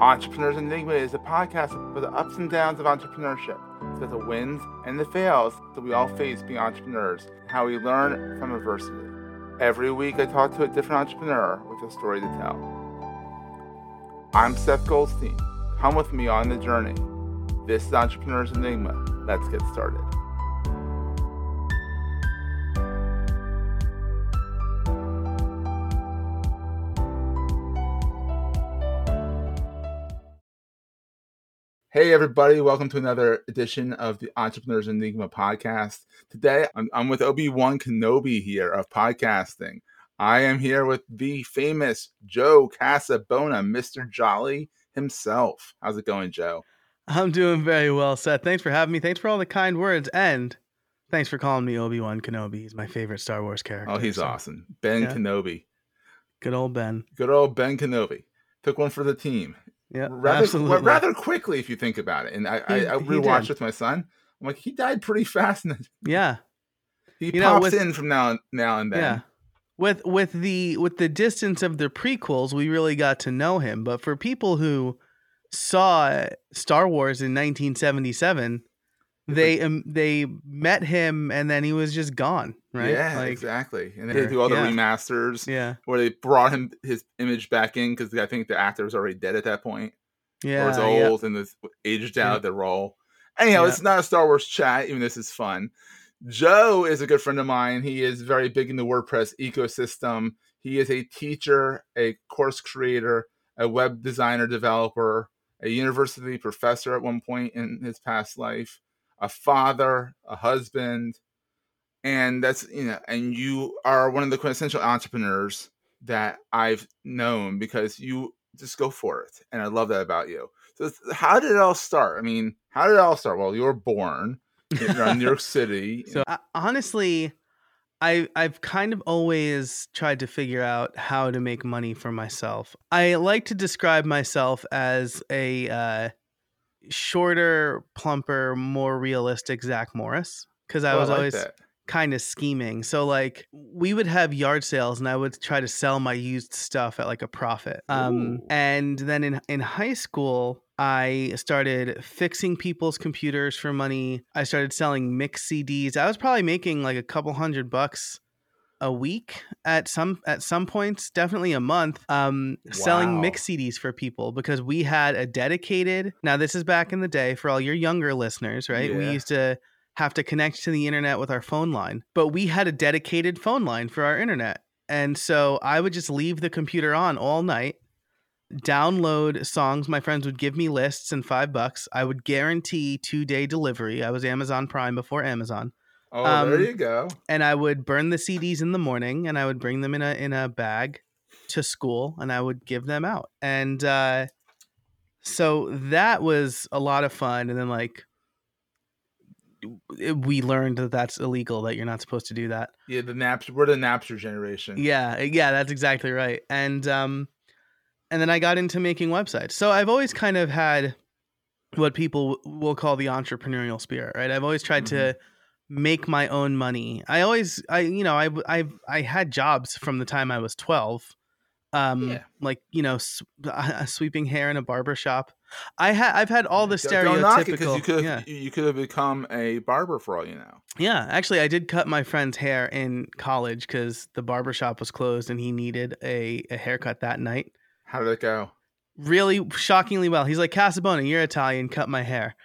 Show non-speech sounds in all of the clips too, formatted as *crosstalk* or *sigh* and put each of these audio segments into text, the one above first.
Entrepreneurs Enigma is a podcast for the ups and downs of entrepreneurship. About the wins and the fails that we all face being entrepreneurs, and how we learn from adversity. Every week, I talk to a different entrepreneur with a story to tell. I'm Seth Goldstein. Come with me on the journey. This is Entrepreneurs Enigma. Let's get started. Hey, everybody, welcome to another edition of the Entrepreneurs Enigma podcast. Today, I'm, I'm with Obi Wan Kenobi here of podcasting. I am here with the famous Joe Casabona, Mr. Jolly himself. How's it going, Joe? I'm doing very well, Seth. Thanks for having me. Thanks for all the kind words. And thanks for calling me Obi Wan Kenobi. He's my favorite Star Wars character. Oh, he's so- awesome. Ben yeah. Kenobi. Good old Ben. Good old Ben Kenobi. Took one for the team. Yeah, rather, absolutely. rather quickly if you think about it. And I, I, He- I he rewatched with my son. I'm like, he died pretty *laughs* fast. Yeah, he You know, pops with- in from now and now and then. yeah. With with the with the distance of the prequels, we really got to know him. But for people who saw Star Wars in 1977, they um, they met him and then he was just gone. Right? Yeah, Like, exactly. And they do all the yeah. remasters Yeah. where they brought him his image back in because I think the actor was already dead at that point. Yeah. or was yeah. old and was aged out Yeah. of the role. Anyhow, Yeah. it's not a Star Wars chat, even this is fun. Joe is a good friend of mine. He is very big in the WordPress ecosystem. He is a teacher, a course creator, a web designer developer, a university professor at one point in his past life, a father, a husband, and that's you know, and you are one of the quintessential entrepreneurs that I've known because you just go for it, and I love that about you. So, how did it all start? I mean, how did it all start? Well, you were born in New York *laughs* City. So I, honestly, I I've kind of always tried to figure out how to make money for myself. I like to describe myself as a uh, shorter, plumper, more realistic Zach Morris because I Oh, was like always that. kind of scheming. So like we would have yard sales and I would try to sell my used stuff at like a profit. Um and then in in high school I started fixing people's computers for money. I started selling mix CDs. I was probably making like a couple hundred bucks a week at some at some points, definitely a month. Um selling mix CDs for people because we had a dedicated Now this is back in the day for all your younger listeners, right? We used to have to connect to the internet with our phone line. But we had a dedicated phone line for our internet. And so I would just leave the computer on all night, download songs. My friends would give me lists and five bucks. I would guarantee two day delivery. I was Amazon Prime before Amazon. Oh, there um, you go. And I would burn the CDs in the morning and I would bring them in a in a bag to school and I would give them out. And uh so that was a lot of fun. And then like we learned that that's illegal that you're not supposed to do that Yeah, the Naps. We're the Napster generation. yeah yeah that's exactly right and um and then i got into making websites so i've always kind of had what people w- will call the entrepreneurial spirit right i've always tried to make my own money i always i you know i i i had jobs from the time i was 12 um Yeah. like you know s- *laughs* sweeping hair in a barber shop i had i've had all the Don't- Don't knock it because you could yeah have you could have become a barber for all you know. Yeah, actually, I did cut my friend's hair in college because the barber shop was closed and he needed a, a haircut that night. How did it go? Really shockingly well. He's like, Casabona, you're Italian, cut my hair.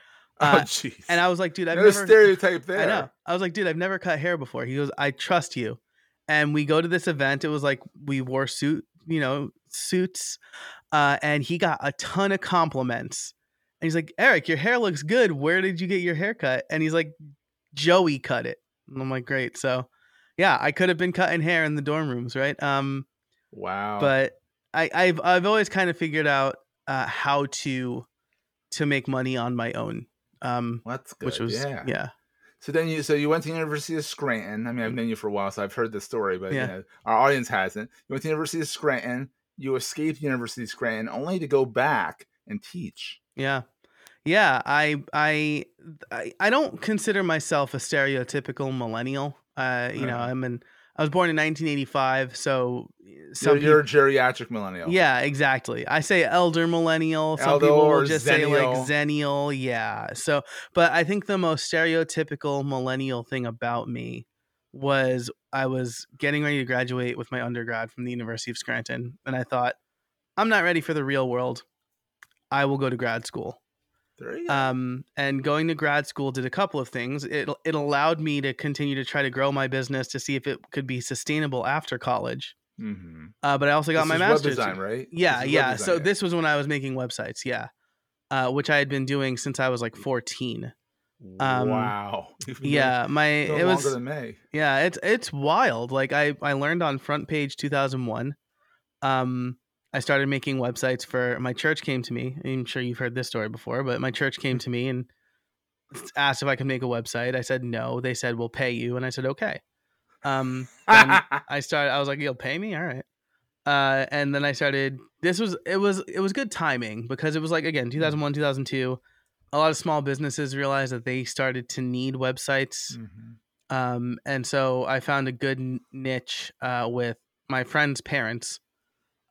Oh, Uh, jeez. And I was like, dude, I've no never. stereotype there. I know. I was like, dude, I've never cut hair before. He goes, I trust you. And we go to this event. It was like we wore suit, you know, suits, uh, and he got a ton of compliments. And he's like, Eric, your hair looks good. Where did you get your haircut? And he's like, Joey cut it. And I'm like, great. So, yeah, I could have been cutting hair in the dorm rooms, right? Um, Wow. but I, I've I've always kind of figured out uh, how to to make money on my own. Um, Well, that's good. which was yeah. yeah. So then you so you went to University of Scranton. I mean, I've known you for a while, so I've heard the story, but Yeah. you know, our audience hasn't. You went to University of Scranton. You escaped University of Scranton only to go back and teach. Yeah. Yeah, I I I, I don't consider myself a stereotypical millennial. Uh, you know, I'm an I was born in 1985, so eh, some You're, you're a geriatric millennial. Yeah, exactly. I say elder millennial. Some Elder people will just say like xennial. Yeah. So, but I think the most stereotypical millennial thing about me was I was getting ready to graduate with my undergrad from the University of Scranton, and I thought, I'm not ready for the real world. I will go to grad school. There you go. Um, and going to grad school did a couple of things. It it allowed me to continue to try to grow my business to see if it could be sustainable after college. mm-hmm. Uh, but I also got This my master's. web design, degree. right? Yeah, This is web yeah. design, So yeah. this was when I was making websites. Yeah, uh, which I had been doing since I was like 14. um, wow. *laughs* You've been doing Yeah, my it no it longer was than May. yeah. It's it's wild. Like I I learned on FrontPage 2001. Um, I started making websites for my church. Came to me. I'm sure you've heard this story before, but my church came to me and asked if I could make a website. I said no. They said we'll pay you, and I said okay. Um, *laughs* I started. I was like, "You'll pay me, all right." Uh, and then I started. This was it was it was good timing because it was like again 2001 2002. A lot of small businesses realized that they started to need websites, Mhm. um, and so I found a good niche uh, with my friends' parents,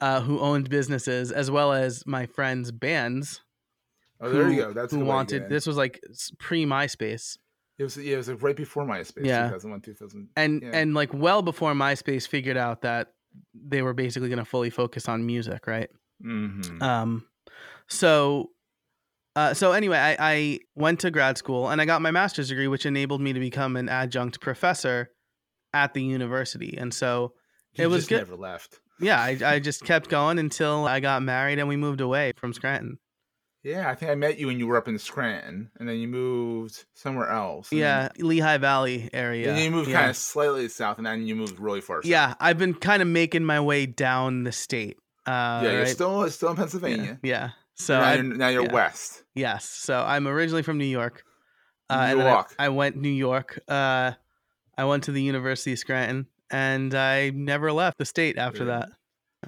uh, who owned businesses, as well as my friends' bands Oh, there who, you go. That's who the way to wanted. This was like pre MySpace. It was yeah, it was like right before MySpace. Yeah. 2001, 2000. and Yeah. and like well before MySpace figured out that they were basically going to fully focus on music, right? Mm-hmm. Um, so, uh, so anyway, I, I went to grad school and I got my master's degree, which enabled me to become an adjunct professor at the university. And so, You it was just good. never left. Yeah, I, I just kept going until I got married and we moved away from Scranton. Yeah, I think I met you when you were up in Scranton, and then you moved somewhere else. Yeah, Lehigh Valley area. And then you moved yeah. kind of slightly south, and then you moved really far. South. Yeah, I've been kind of making my way down the state. Uh, yeah, you're still still in Pennsylvania. yeah. So now, you're, now you're yeah. west. Yes. So I'm originally from New York. Uh, New and then I- York. I, went New York. Uh, I went to the University of Scranton, and I never left the state after Really? that.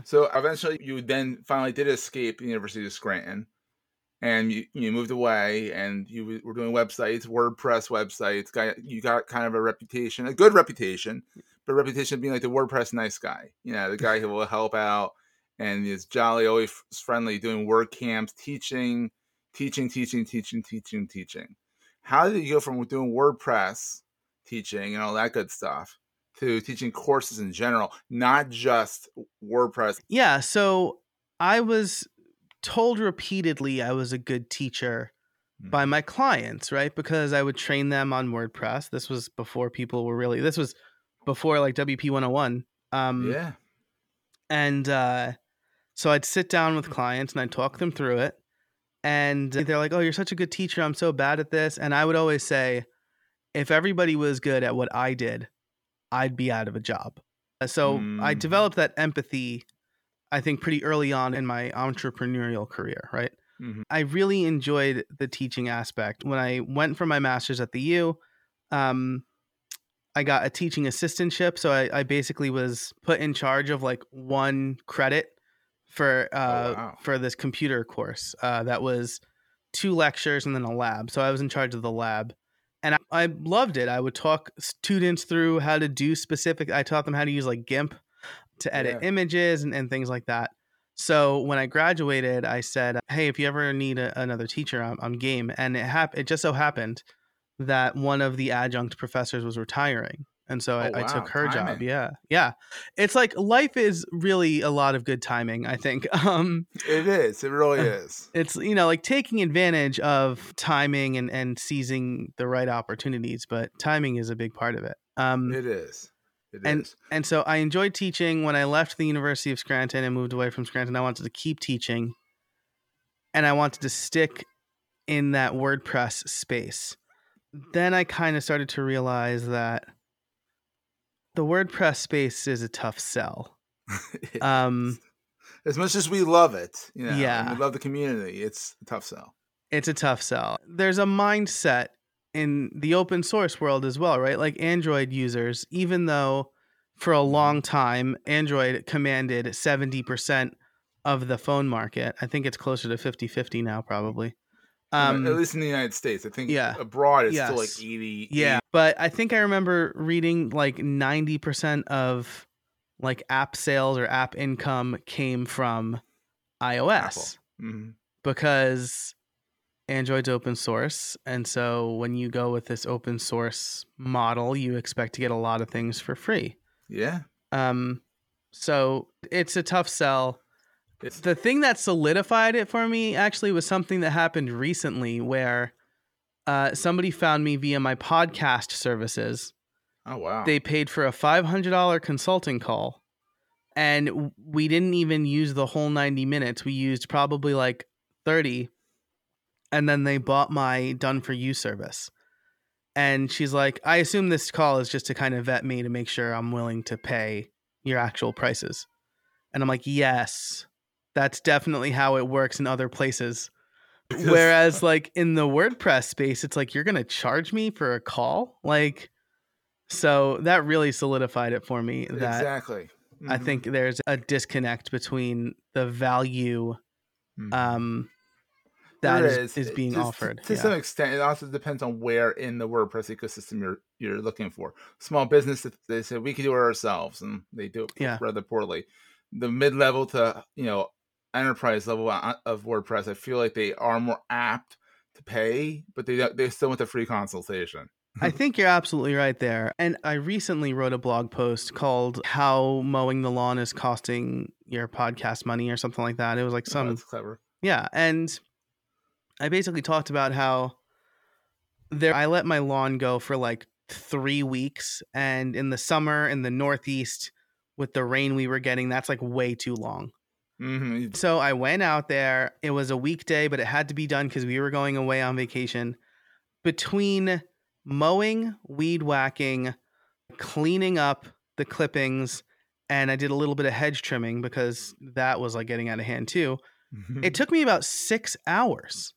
So eventually, you then finally did escape the University of Scranton, and you you moved away, and you were doing websites, WordPress websites. Got you got kind of a reputation, a good reputation, but a reputation of being like the WordPress nice guy. You know, the guy who will help out and is jolly, always friendly, doing WordCamps, teaching, teaching, teaching, teaching, teaching, teaching. How did you go from doing WordPress teaching and all that good stuff to teaching courses in general, not just WordPress? Yeah. So I was told repeatedly I was a good teacher by my clients, right? Because I would train them on WordPress. This was before people were really. This was before like WP 101. Um, Yeah. And uh, so I'd sit down with clients and I'd talk them through it. And they're like, oh, you're such a good teacher. I'm so bad at this. And I would always say, if everybody was good at what I did, I'd be out of a job. Uh, So I Mm. developed that empathy, I think, pretty early on in my entrepreneurial career, right? Mhm. I really enjoyed the teaching aspect. When I went for my master's at the U, um, I got a teaching assistantship. So I, I basically was put in charge of like one credit for uh, wow. for this computer course uh, that was two lectures and then a lab. So I was in charge of the lab. And I, I loved it. I would talk students through how to do specific. I taught them how to use like GIMP to edit Yeah. images and, and things like that. So when I graduated, I said, "Hey, if you ever need a, another teacher, I'm, I'm game." And it hap- It just so happened that one of the adjunct professors was retiring, and so I, Oh, I took wow. her job. Yeah, yeah. It's like life is really a lot of good timing. I think. *laughs* Um, It is. It really is. it's you know like taking advantage of timing and and seizing the right opportunities, but timing is a big part of it. Um, It is. It is. and- and so I enjoyed teaching. When I left the University of Scranton and moved away from Scranton, I wanted to keep teaching, and I wanted to stick in that WordPress space. Then I kind of started to realize that the WordPress space is a tough sell. *laughs* Um, as much as we love it, you know, and Yeah. we love the community. It's a tough sell. it's a tough sell. There's a mindset in the open source world as well, right? Like Android users, even though for a long time Android commanded 70% of the phone market, I think it's closer to 50 50 now, probably. Um, at least in the United States. I think yeah. abroad it's still like 80. Yeah, but I think I remember reading like 90% of like app sales or app income came from iOS Mhm. because Android's open source. And so when you go with this open source model, you expect to get a lot of things for free. Yeah. Um, so it's a tough sell. The thing that solidified it for me actually was something that happened recently where uh, somebody found me via my podcast services. oh, wow. They paid for a $500 consulting call. And we didn't even use the whole 90 minutes. We used probably like 30. And then they bought my done for you service. And she's like, I assume this call is just to kind of vet me to make sure I'm willing to pay your actual prices. And I'm like, yes, that's definitely how it works in other places. *laughs* Whereas, like in the WordPress space, it's like you're gonna charge me for a call, like. So that really solidified it for me that exactly. I Mhm. think there's a disconnect between the value Mhm. um, that There is, is being to- offered. To yeah. some extent, it also depends on where in the WordPress ecosystem you're you're looking for. Small business, they say we can do it ourselves, and they do it Yeah. rather poorly. The mid level to you know enterprise level uh, of WordPress, I feel like they are more apt to pay, but they they still want the free consultation. I *laughs* think you're absolutely right there. And I recently wrote a blog post called How Mowing the Lawn is Costing Your Podcast Money or something like that. It was like Oh, some that's clever. Yeah, and I basically talked about how there I let my lawn go for like 3 weeks and in the summer in the northeast with the rain we were getting that's like way too long. Hmm So I went out there. It was a weekday, but it had to be done cuz we were going away on vacation. Between mowing, weed whacking, cleaning up the clippings, and I did a little bit of hedge trimming because that was like getting out of hand too. It took me about six hours.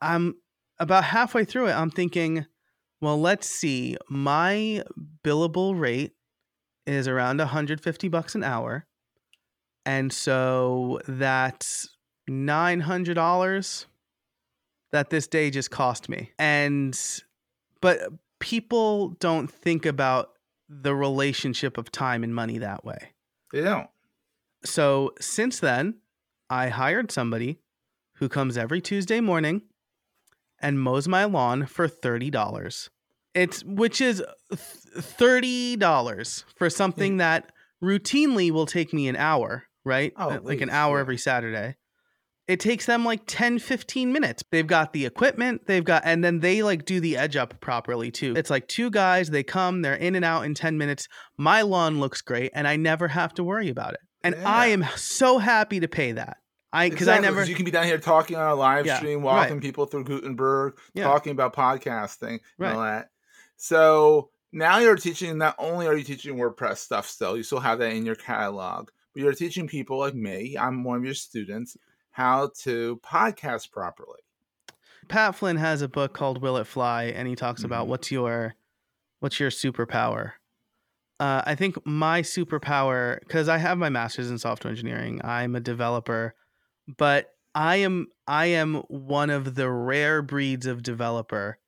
I'm about halfway through it. I'm thinking, well, let's see. My billable rate is around 150 bucks an hour. And so that's $900 that this day just cost me. And, but people don't think about the relationship of time and money that way they don't. so since then, I hired somebody who comes every Tuesday morning and mows my lawn for thirty dollars. It's which is thirty dollars for something hmm. that routinely will take me an hour, right? Oh, like an hour yeah. every Saturday. It takes them like 10, 15 minutes. They've got the equipment, they've got, and then they like do the edge up properly too. It's like two guys, they come, they're in and out in 10 minutes. My lawn looks great and I never have to worry about it. And I am so happy to pay that. I, cause Exactly, I never, you can be down here talking on a live Yeah, stream, right. walking people through Gutenberg, Yeah. talking about podcasting, Right. and all that. So now you're teaching. Not only are you teaching WordPress stuff, still you still have that in your catalog, you're teaching people like me. I'm one of your students how to podcast properly. Pat Flynn has a book called Will It Fly, and he talks about Mhm. what's your what's your superpower. Uh, I think my superpower, because I have my master's in software engineering, I'm a developer, but I am I am one of the rare breeds of developer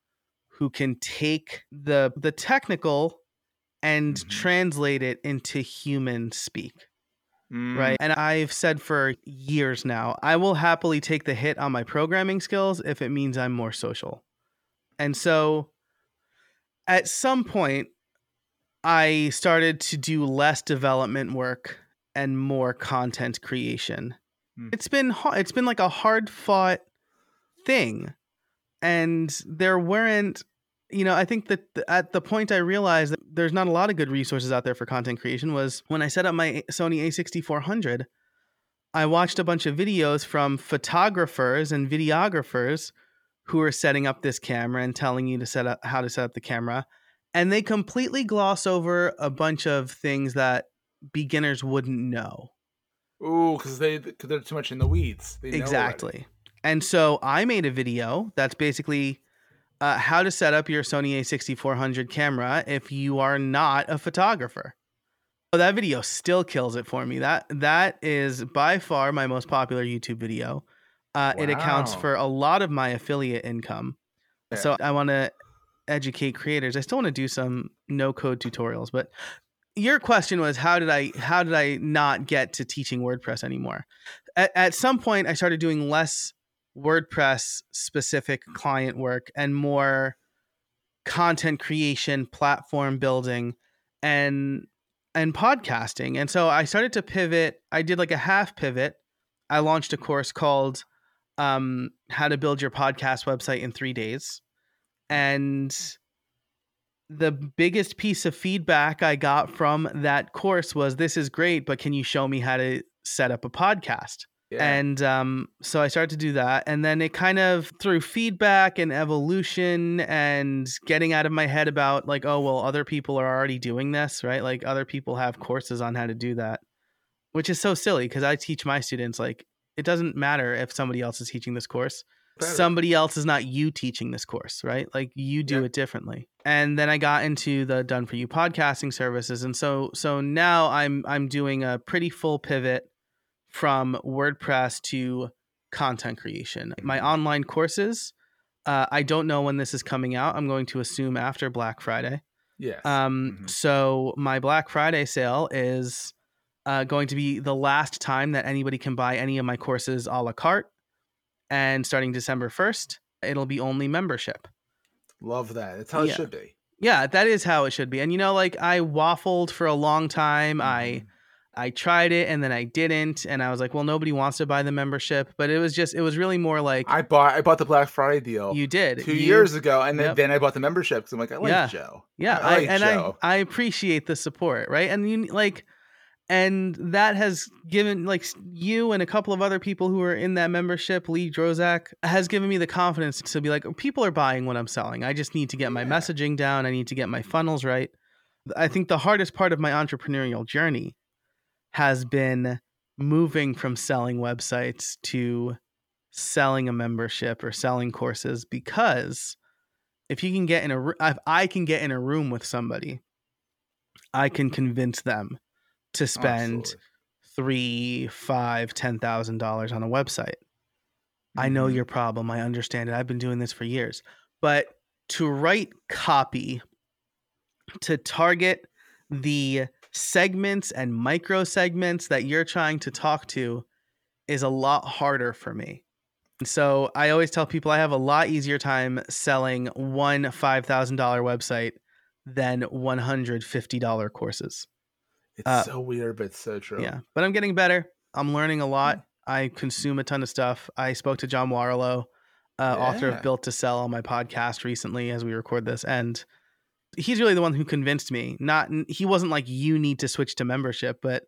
who can take the the technical and Mhm. translate it into human speak Mm, right? And I've said for years now, I will happily take the hit on my programming skills if it means I'm more social. And so at some point, I started to do less development work and more content creation. Hmm. It's been it's been like a hard fought thing, and there weren't. You know, I think that th- at the point I realized that there's not a lot of good resources out there for content creation was when I set up my Sony A6400. I watched a bunch of videos from photographers and videographers who are setting up this camera and telling you to set up how to set up the camera and they completely gloss over a bunch of things that beginners wouldn't know. Ooh, because they because they're too much in the weeds. Exactly. And so I made a video that's basically uh, how to set up your Sony A6400 camera if you are not a photographer. So that video still kills it for me. That that is by far my most popular YouTube video. Uh, It accounts for a lot of my affiliate income. So I want to educate creators. I still want to do some no code tutorials, but your question was how did I how did I not get to teaching WordPress anymore? At, at some point, I started doing less WordPress specific client work and more content creation, platform building, and and podcasting. And so I started to pivot. I did like a half pivot. I launched a course called um, "How to Build Your Podcast Website in Three Days," and the biggest piece of feedback I got from that course was, "This is great, but can you show me how to set up a podcast?" Yeah. And um, so I started to do that. And then it kind of through feedback and evolution and getting out of my head about like, oh, well, other people are already doing this, right? Like other people have courses on how to do that, which is so silly because I teach my students like, it doesn't matter if somebody else is teaching this course. Better. Somebody else is not you teaching this course, right? Like you do Yeah. it differently. And then I got into the done for you podcasting services. And so so now I'm I'm doing a pretty full pivot from WordPress to content creation. My online courses, uh, I don't know when this is coming out. I'm going to assume after Black Friday. yes. Um, Mhm. So my Black Friday sale is uh, going to be the last time that anybody can buy any of my courses a la carte. And starting December 1st, it'll be only membership. Love that. That's how it should be. Yeah, that is how it should be. And you know, like I waffled for a long time. I Mhm. I tried it and then I didn't, and I was like, well, nobody wants to buy the membership. But it was just, it was really more like I bought I bought the Black Friday deal you did two You- years ago, and then, Yep. then I bought the membership because I'm like, I like Yeah. Joe. Yeah, I I, like and Joe. I I appreciate the support, right? And you like, and that has given like you and a couple of other people who are in that membership, Lee Drozak, has given me the confidence to be like, people are buying what I'm selling. I just need to get my Yeah. messaging down. I need to get my funnels right. I think the hardest part of my entrepreneurial journey has been moving from selling websites to selling a membership or selling courses because if you can get in a if I can get in a room with somebody, I can convince them to spend Absolutely. three, five, ten thousand dollars on a website. I know Mhm. your problem. I understand it. I've been doing this for years. But to write copy to target the segments and micro segments that you're trying to talk to is a lot harder for me. And so I always tell people I have a lot easier time selling one $5,000 website than $150 courses. It's uh, so weird, but it's so true. Yeah, but I'm getting better. I'm learning a lot. I consume a ton of stuff. I spoke to John Warrillow, uh, author of Built to Sell, on my podcast recently as we record this, and he's really the one who convinced me. Not he wasn't like you need to switch to membership, but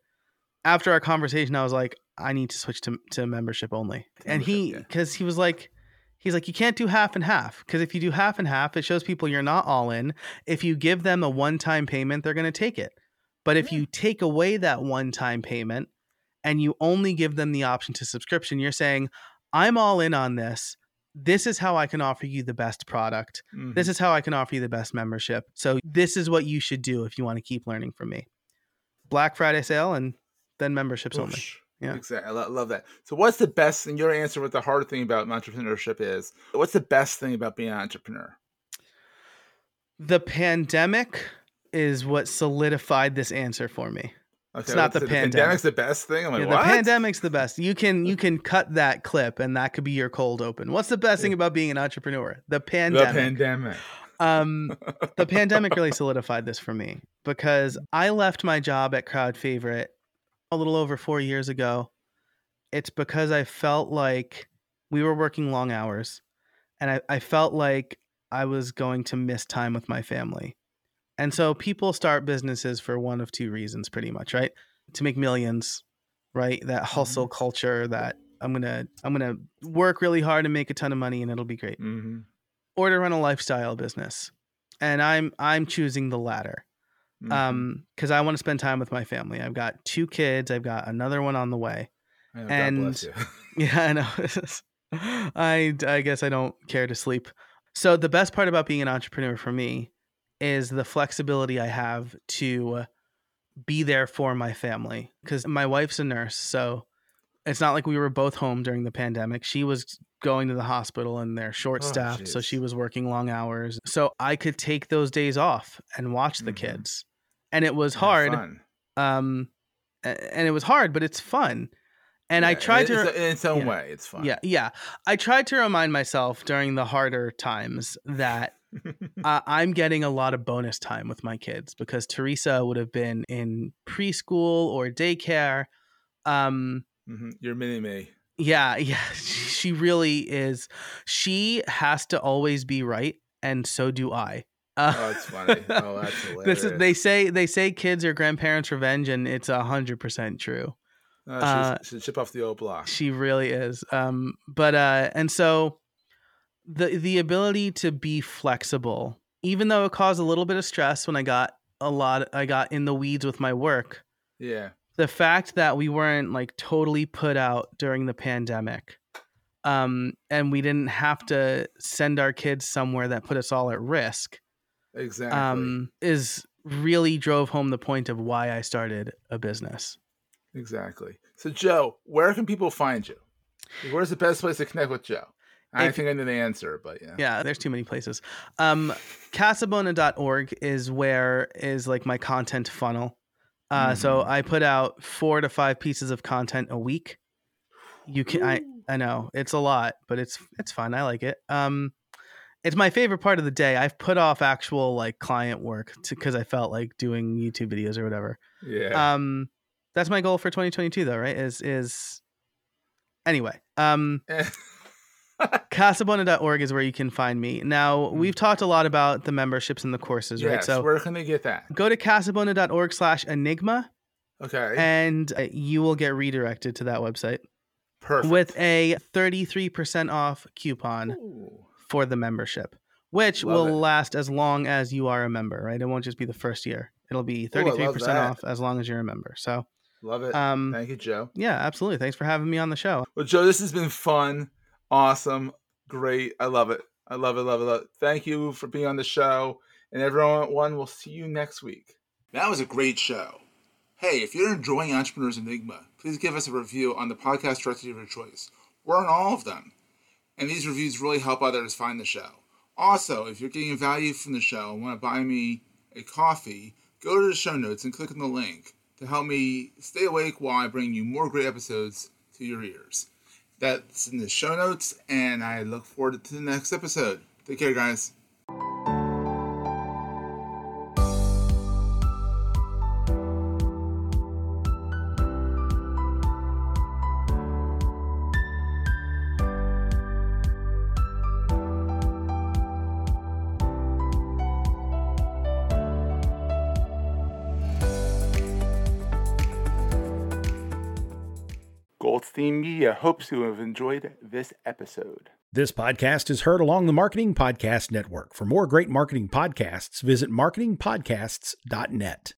after our conversation, I was like, I need to switch to to membership only. and he Membership, yeah. because he was like. He's like, you can't do half and half because if you do half and half, it shows people you're not all in. If you give them a one time payment, they're going to take it. But if Yeah. you mm. take away that one time payment and you only give them the option to subscription, you're saying, I'm all in on this. This is how I can offer you the best product. Mhm. This is how I can offer you the best membership. So, this is what you should do if you want to keep learning from me. Black Friday sale and then memberships only. Yeah. Exactly. I love that. So, what's the best? And your answer, what the hard thing about entrepreneurship is? What's the best thing about being an entrepreneur? The pandemic is what solidified this answer for me. Okay, it's not let's the pandemic. pandemic's the best thing. I'm like, Yeah, what? the pandemic's the best. You can *laughs* you can cut that clip and that could be your cold open. What's the best thing about being an entrepreneur? The pandemic. the pandemic. um the pandemic really *laughs* solidified this for me because I left my job at Crowd Favorite a little over 4 years ago. It's because I felt like we were working long hours and I, I felt like I was going to miss time with my family. And so people start businesses for one of two reasons pretty much, right? To make millions, right? That hustle culture that I'm going to I'm to work really hard and make a ton of money and it'll be great. Hmm or to run a lifestyle business. And i'm i'm choosing the latter. Mm-hmm. um because i want to spend time with my family. I've got two kids. I've got another one on the way. And- *laughs* yeah i know. *laughs* I i guess i don't care to sleep. So the best part about being an entrepreneur for me is the flexibility i have to be there for my family because my wife's a nurse so it's not like we were both home during the pandemic. She was going to the hospital and they're short Oh, staffed, so she was working long hours. So I could take those days off and watch the Mhm. kids. And it was Yeah, hard. fun. Um and it was hard, but it's fun. And I tried to its- in its own yeah. way. It's fun. Yeah, yeah. I tried to remind myself during the harder times that uh, I'm getting a lot of bonus time with my kids because Teresa would have been in preschool or daycare. Um, Mhm. You're mini me. yeah, *laughs* yeah. She really is. She has to always be right, and so do I. Uh, Oh, it's funny. *laughs* Oh, that's hilarious. this is they say they say kids are grandparents' revenge, and it's a hundred percent true. Oh, she's, uh, she's chip off the old block. She really is. Um, but uh, and so the the ability to be flexible, even though it caused a little bit of stress when I got a lot, I got in the weeds with my work. yeah. The fact that we weren't like totally put out during the pandemic, um, and we didn't have to send our kids somewhere that put us all at risk, Exactly. um, is really drove home the point of why I started a business. exactly. So, Joe, where can people find you? Where's the best place to connect with Joe? I If- think I know the answer, but yeah. yeah there's too many places. Um casabona.org is where is like my content funnel. Uh so Mhm. i put out four to five pieces of content a week. You can i i know it's a lot but it's it's fun i like it. Um it's my favorite part of the day. I've put off actual like client work because i felt like doing youtube videos or whatever. Yeah. um that's my goal for 2022 though right? Is is anyway um *laughs* casabona.org is where you can find me. Now, we've talked a lot about the memberships and the courses, right? Hmm. yes. So where can they get that? go to casabona.org slash enigma Okay. and uh, you will get redirected to that website Perfect. with a 33% off coupon Ooh. for the membership, which Love will it. last as long as you are a member, right? It won't just be the first year. It'll be Ooh, I love 33% that. off as long as you're a member. So, Love it. um, Thank you, Joe. yeah, absolutely. Thanks for having me on the show. Well, Joe, this has been fun, awesome, great. I love it. I love it, love it, love it. Thank you for being on the show. And everyone, we'll see you next week. That was a great show. Hey, if you're enjoying Entrepreneurs Enigma, please give us a review on the podcast directory of your choice. We're on all of them. And these reviews really help others find the show. Also, if you're getting value from the show and want to buy me a coffee, go to the show notes and click on the link to help me stay awake while I bring you more great episodes to your ears. That's in the show notes, and I look forward to the next episode. Take care, guys. Media hopes you have enjoyed this episode. This podcast is heard along the Marketing Podcast Network. For more great marketing podcasts, visit marketingpodcasts.net.